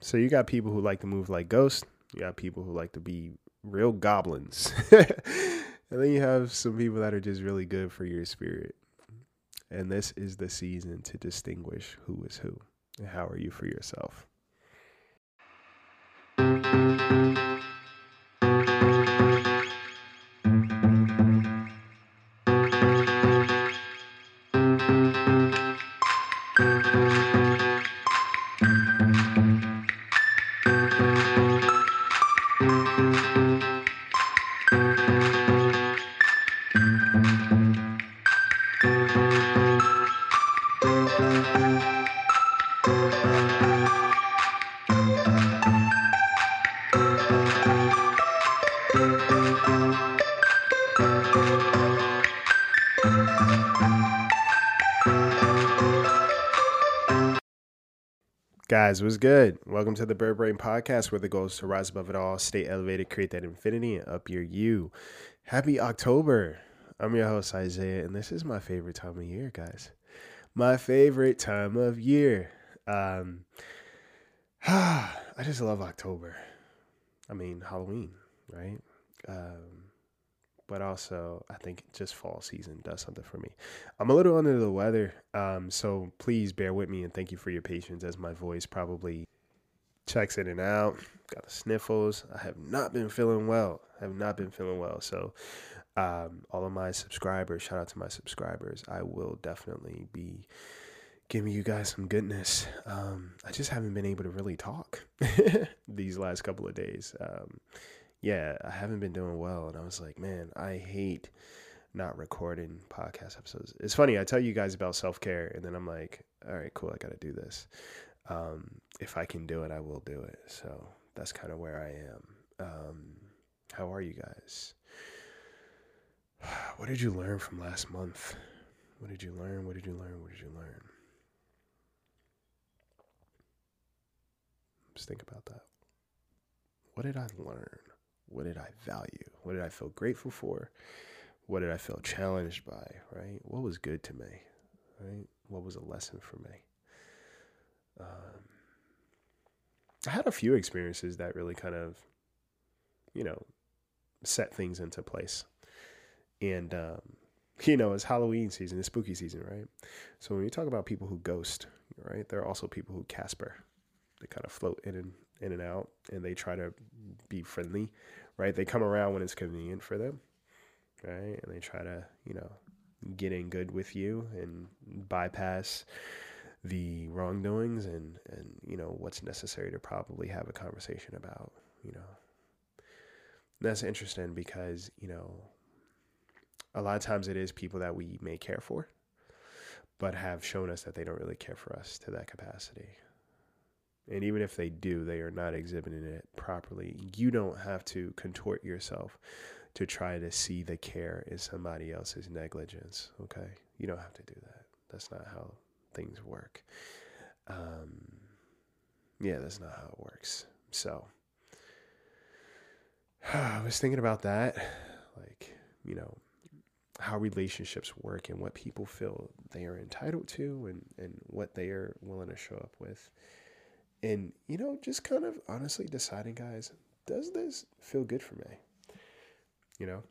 So you got people who like to move like ghosts. You got people who like to be real goblins. and then you have some people that are just really good for your spirit. And this is the season to distinguish who is who. And how are you for yourself? Guys, what's good? Welcome to the Bird Brain Podcast, where the goal is to rise above it all, stay elevated, create that infinity, and up your you. Happy October. I'm your host, Isaiah, and this is my favorite time of year, guys. My favorite time of year. Um, I just love October. I mean, Halloween, right? Um, but also I think just fall season does something for me. I'm a little under the weather, um, so please bear with me and thank you for your patience as my voice probably checks in and out. Got the sniffles. I have not been feeling well. I have not been feeling well. So, um, all of my subscribers, shout out to my subscribers. I will definitely be giving you guys some goodness. Um, I just haven't been able to really talk these last couple of days. Yeah, I haven't been doing well. And I was like, man, I hate not recording podcast episodes. It's funny, I tell you guys about self care, and then I'm like, all right, cool, I got to do this. Um, if I can do it, I will do it. So that's kind of where I am. Um, how are you guys? What did you learn from last month? What did you learn? What did you learn? What did you learn? Just think about that. What did I learn? What did I value? What did I feel grateful for? What did I feel challenged by? Right? What was good to me? Right? What was a lesson for me? Um, I had a few experiences that really kind of, you know, set things into place. And, um, you know, it's Halloween season, it's spooky season, right? So when you talk about people who ghost, right, there are also people who Casper. They kind of float in and in and out, and they try to be friendly, right? They come around when it's convenient for them, right? And they try to, you know, get in good with you and bypass the wrongdoings and and you know what's necessary to probably have a conversation about, you know. And that's interesting because, you know, a lot of times it is people that we may care for, but have shown us that they don't really care for us to that capacity. And even if they do, they are not exhibiting it properly. You don't have to contort yourself to try to see the care in somebody else's negligence. Okay. You don't have to do that. That's not how things work. Um, yeah, that's not how it works. So I was thinking about that. Like, you know, how relationships work and what people feel they are entitled to and, and what they are willing to show up with and you know just kind of honestly deciding guys does this feel good for me? You know?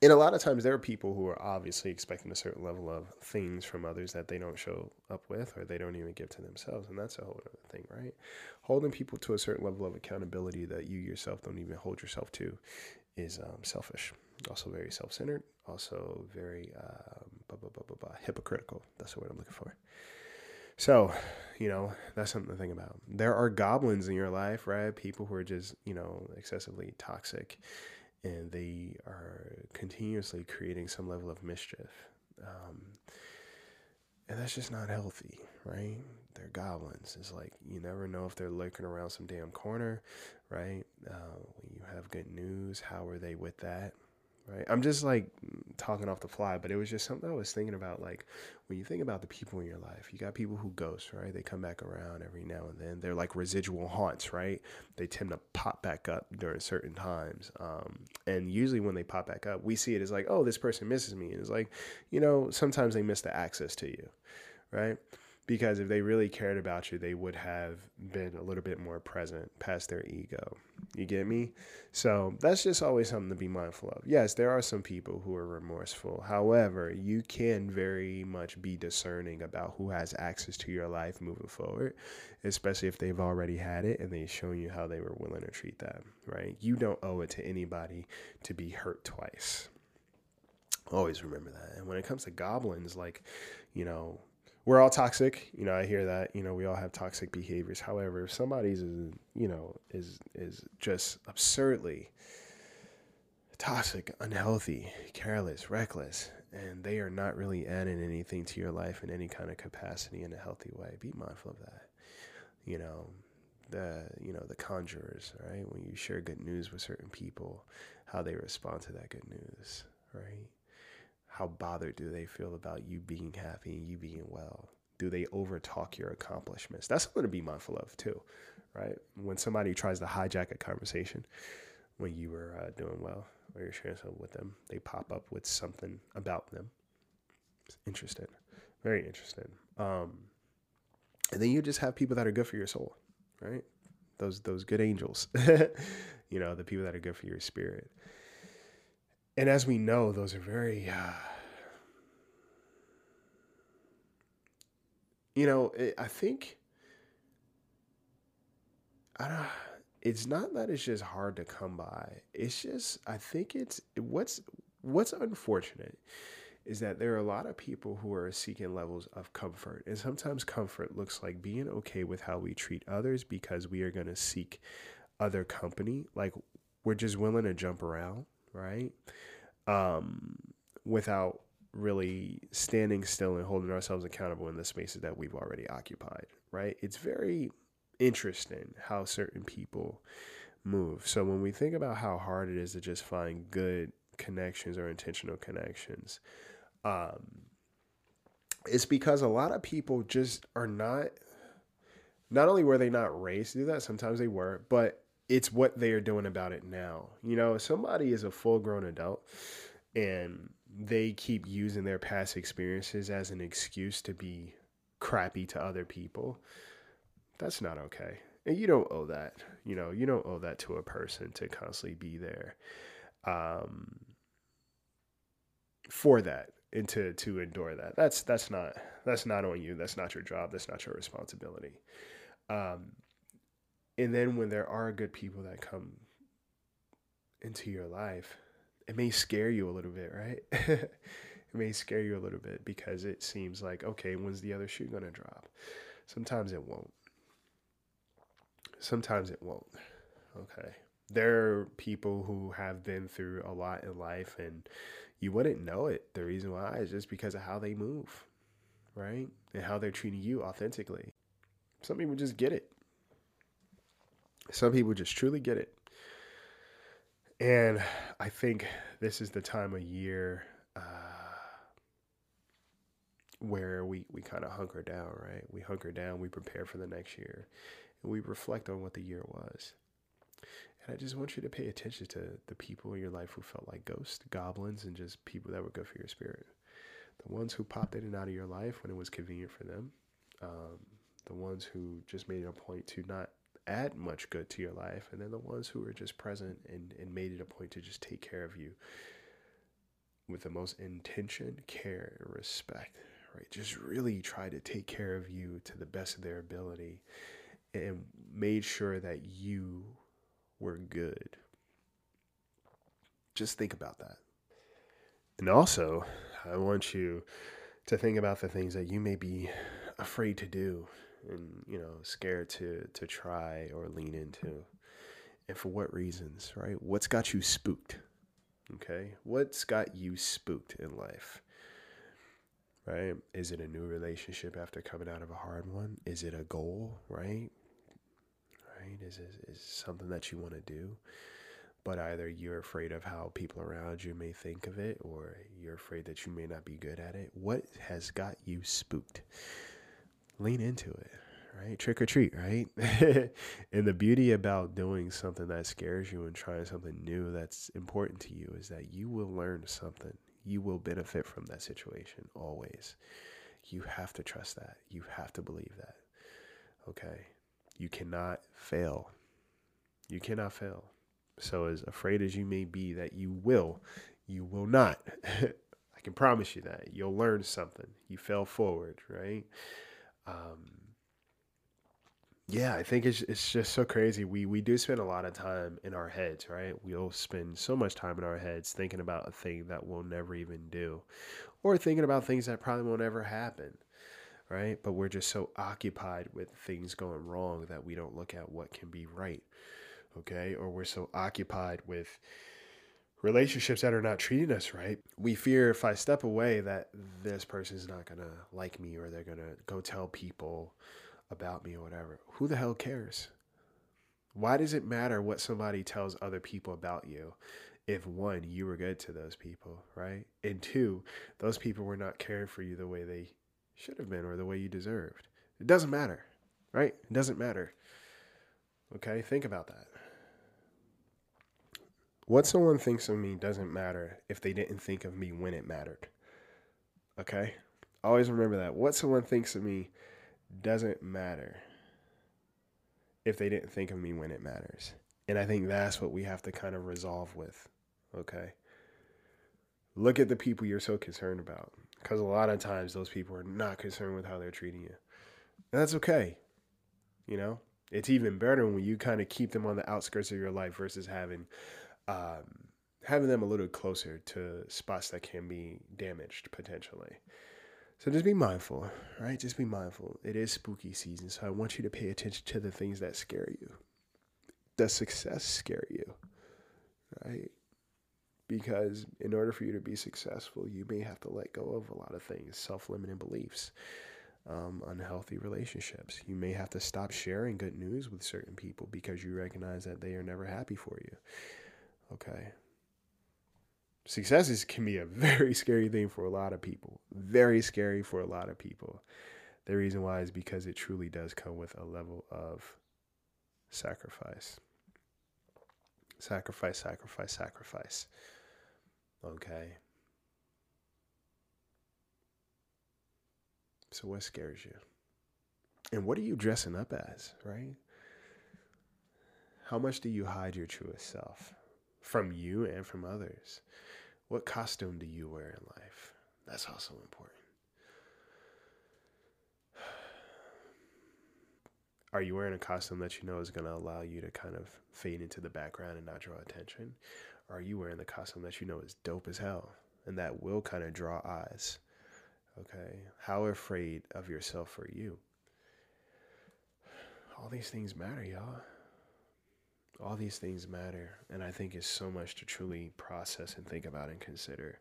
And a lot of times there are people who are obviously expecting a certain level of things from others that they don't show up with or they don't even give to themselves and that's a whole other thing right? Holding people to a certain level of accountability that you yourself don't even hold yourself to is um, selfish. Also very self-centered also very um, blah, blah, blah, hypocritical. That's the word i'm looking for so, you know, that's something to think about. There are goblins in your life, right? People who are just, you know, excessively toxic and they are continuously creating some level of mischief. Um, and that's just not healthy, right? They're goblins. It's like you never know if they're lurking around some damn corner, right? Uh, when you have good news, how are they with that? Right? I'm just like talking off the fly, but it was just something I was thinking about. Like when you think about the people in your life, you got people who ghost, right? They come back around every now and then. They're like residual haunts, right? They tend to pop back up during certain times. Um, and usually when they pop back up, we see it as like, oh, this person misses me. And it's like, you know, sometimes they miss the access to you, right? because if they really cared about you, they would have been a little bit more present past their ego. You get me? So that's just always something to be mindful of. Yes, there are some people who are remorseful. However, you can very much be discerning about who has access to your life moving forward, especially if they've already had it and they've shown you how they were willing to treat that, right? You don't owe it to anybody to be hurt twice. Always remember that. And when it comes to goblins, like, you know, we're all toxic. You know, I hear that. You know, we all have toxic behaviors. However, if somebody's, you know, is is just absurdly toxic, unhealthy, careless, reckless, and they are not really adding anything to your life in any kind of capacity in a healthy way, be mindful of that. You know, the you know the conjurers, right? When you share good news with certain people, how they respond to that good news, right? How bothered do they feel about you being happy and you being well? Do they overtalk your accomplishments? That's something to be mindful of too, right? When somebody tries to hijack a conversation when you were uh, doing well or you're sharing something with them, they pop up with something about them. It's interesting, very interesting. Um, and then you just have people that are good for your soul, right? Those those good angels, you know, the people that are good for your spirit and as we know, those are very, uh, you know, I think, I don't. It's not that it's just hard to come by. It's just I think it's what's what's unfortunate is that there are a lot of people who are seeking levels of comfort. And sometimes comfort looks like being okay with how we treat others because we are going to seek other company. Like we're just willing to jump around, right? um, without really standing still and holding ourselves accountable in the spaces that we've already occupied, right? It's very interesting how certain people move. So when we think about how hard it is to just find good connections or intentional connections, um, it's because a lot of people just are not. Not only were they not raised to do that, sometimes they were, but it's what they are doing about it now. You know, somebody is a full grown adult and they keep using their past experiences as an excuse to be crappy to other people. That's not okay. And you don't owe that. You know, you don't owe that to a person to constantly be there um, for that and to to endure that. That's that's not that's not on you. That's not your job. That's not your responsibility. Um, and then when there are good people that come into your life, it may scare you a little bit, right? it may scare you a little bit because it seems like, okay, when's the other shoe going to drop? Sometimes it won't. Sometimes it won't. Okay. There are people who have been through a lot in life and you wouldn't know it. The reason why is just because of how they move, right? And how they're treating you authentically. Some people just get it. Some people just truly get it. And I think this is the time of year uh, where we, we kind of hunker down, right? We hunker down, we prepare for the next year, and we reflect on what the year was. And I just want you to pay attention to the people in your life who felt like ghosts, goblins, and just people that were good for your spirit. The ones who popped in and out of your life when it was convenient for them. Um, the ones who just made it a point to not add much good to your life, and then the ones who are just present and, and made it a point to just take care of you with the most intention, care, and respect, right? Just really try to take care of you to the best of their ability and made sure that you were good. Just think about that. And also, I want you to think about the things that you may be afraid to do and you know scared to to try or lean into. And for what reasons right? What's got you spooked? Okay? What's got you spooked in life? Right? Is it a new relationship after coming out of a hard one? Is it a goal? Right? Right? Is is something that you want to do? But either you're afraid of how people around you may think of it or you're afraid that you may not be good at it. What has got you spooked lean into it, right? Trick or treat, right? and the beauty about doing something that scares you and trying something new that's important to you is that you will learn something. You will benefit from that situation always. You have to trust that. You have to believe that. Okay. You cannot fail. You cannot fail. So, as afraid as you may be that you will, you will not. I can promise you that. You'll learn something. You fell forward, right? Um, yeah, I think it's it's just so crazy. We we do spend a lot of time in our heads, right? We'll spend so much time in our heads thinking about a thing that we'll never even do, or thinking about things that probably won't ever happen, right? But we're just so occupied with things going wrong that we don't look at what can be right, okay? Or we're so occupied with relationships that are not treating us right. We fear if I step away that this person's not gonna like me, or they're gonna go tell people about me or whatever. Who the hell cares? Why does it matter what somebody tells other people about you if one, you were good to those people, right? And two, those people were not caring for you the way they should have been or the way you deserved? It doesn't matter, right? It doesn't matter. Okay, think about that. What someone thinks of me doesn't matter if they didn't think of me when it mattered. Okay? Always remember that. What someone thinks of me doesn't matter if they didn't think of me when it matters. And I think that's what we have to kind of resolve with. Okay. Look at the people you're so concerned about. Because a lot of times those people are not concerned with how they're treating you. And that's okay. You know, it's even better when you kind of keep them on the outskirts of your life versus having um, having them a little closer to spots that can be damaged potentially. So just be mindful, right? Just be mindful. It is spooky season, so I want you to pay attention to the things that scare you. Does success scare you? Right? Because in order for you to be successful, you may have to let go of a lot of things, self limiting beliefs, um, unhealthy relationships. You may have to stop sharing good news with certain people because you recognize that they are never happy for you. Okay success is, can be a very scary thing for a lot of people. Very scary for a lot of people. The reason why is because it truly does come with a level of sacrifice. Sacrifice, sacrifice, sacrifice. Okay. So, what scares you? And what are you dressing up as, right? How much do you hide your truest self from you and from others? What costume do you wear in life? That's also important. Are you wearing a costume that you know is going to allow you to kind of fade into the background and not draw attention? Or are you wearing the costume that you know is dope as hell and that will kind of draw eyes? Okay. How afraid of yourself are you? All these things matter, y'all all these things matter and i think it's so much to truly process and think about and consider.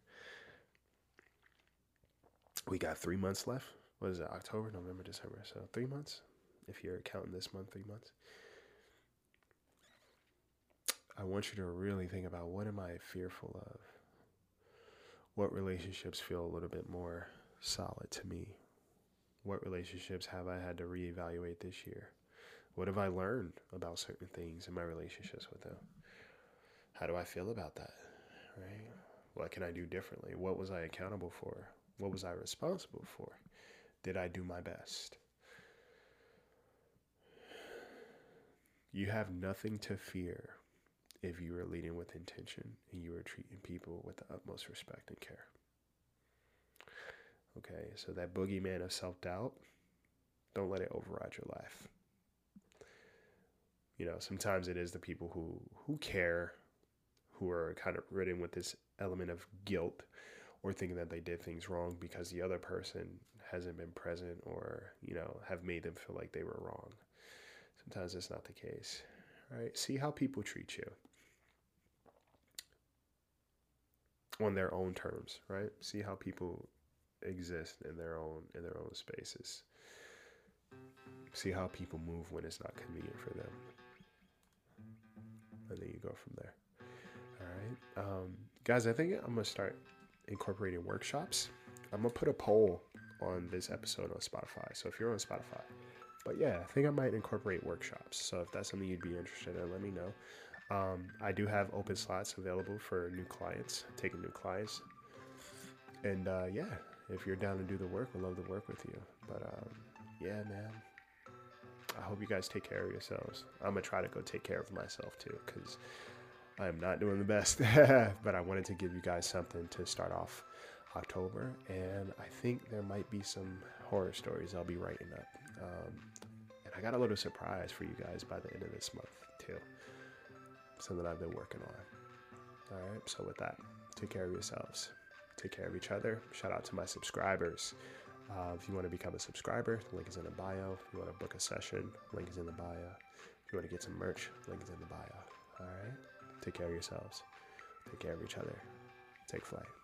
We got three months left. What is it october november december? So three months? If you're counting this month three months. I want you to really think about what am i fearful of? What relationships feel a little bit more solid to me? What relationships have i had to reevaluate this year what have I learned about certain things in my relationships with them? How do I feel about that? Right? What can I do differently? What was I accountable for? What was I responsible for? Did I do my best? You have nothing to fear if you are leading with intention and you are treating people with the utmost respect and care. Okay, so that boogeyman of self doubt, don't let it override your life you know, sometimes it is the people who who care, who are kind of ridden with this element of guilt or thinking that they did things wrong because the other person hasn't been present or you know have made them feel like they were wrong. Sometimes that's not the case, right? See how people treat you on their own terms, right? See how people exist in their own in their own spaces. See how people move when it's not convenient for them and then you go from there. All right, um, guys. I think I'm gonna start incorporating workshops. I'm gonna put a poll on this episode on Spotify. So if you're on Spotify, but yeah, I think I might incorporate workshops. So if that's something you'd be interested in, let me know. Um, I do have open slots available for new clients, taking new clients. And uh, yeah, if you're down to do the work, we'd love to work with you. But um, yeah, man. I hope you guys take care of yourselves. I'm gonna try to go take care of myself too, because I am not doing the best. but I wanted to give you guys something to start off October, and I think there might be some horror stories I'll be writing up. Um, and I got a little surprise for you guys by the end of this month too. Something I've been working on. All right. So with that, take care of yourselves. Take care of each other. Shout out to my subscribers. Uh, if you want to become a subscriber, the link is in the bio. If you want to book a session, link is in the bio. If you want to get some merch, link is in the bio. All right. Take care of yourselves. Take care of each other. Take flight.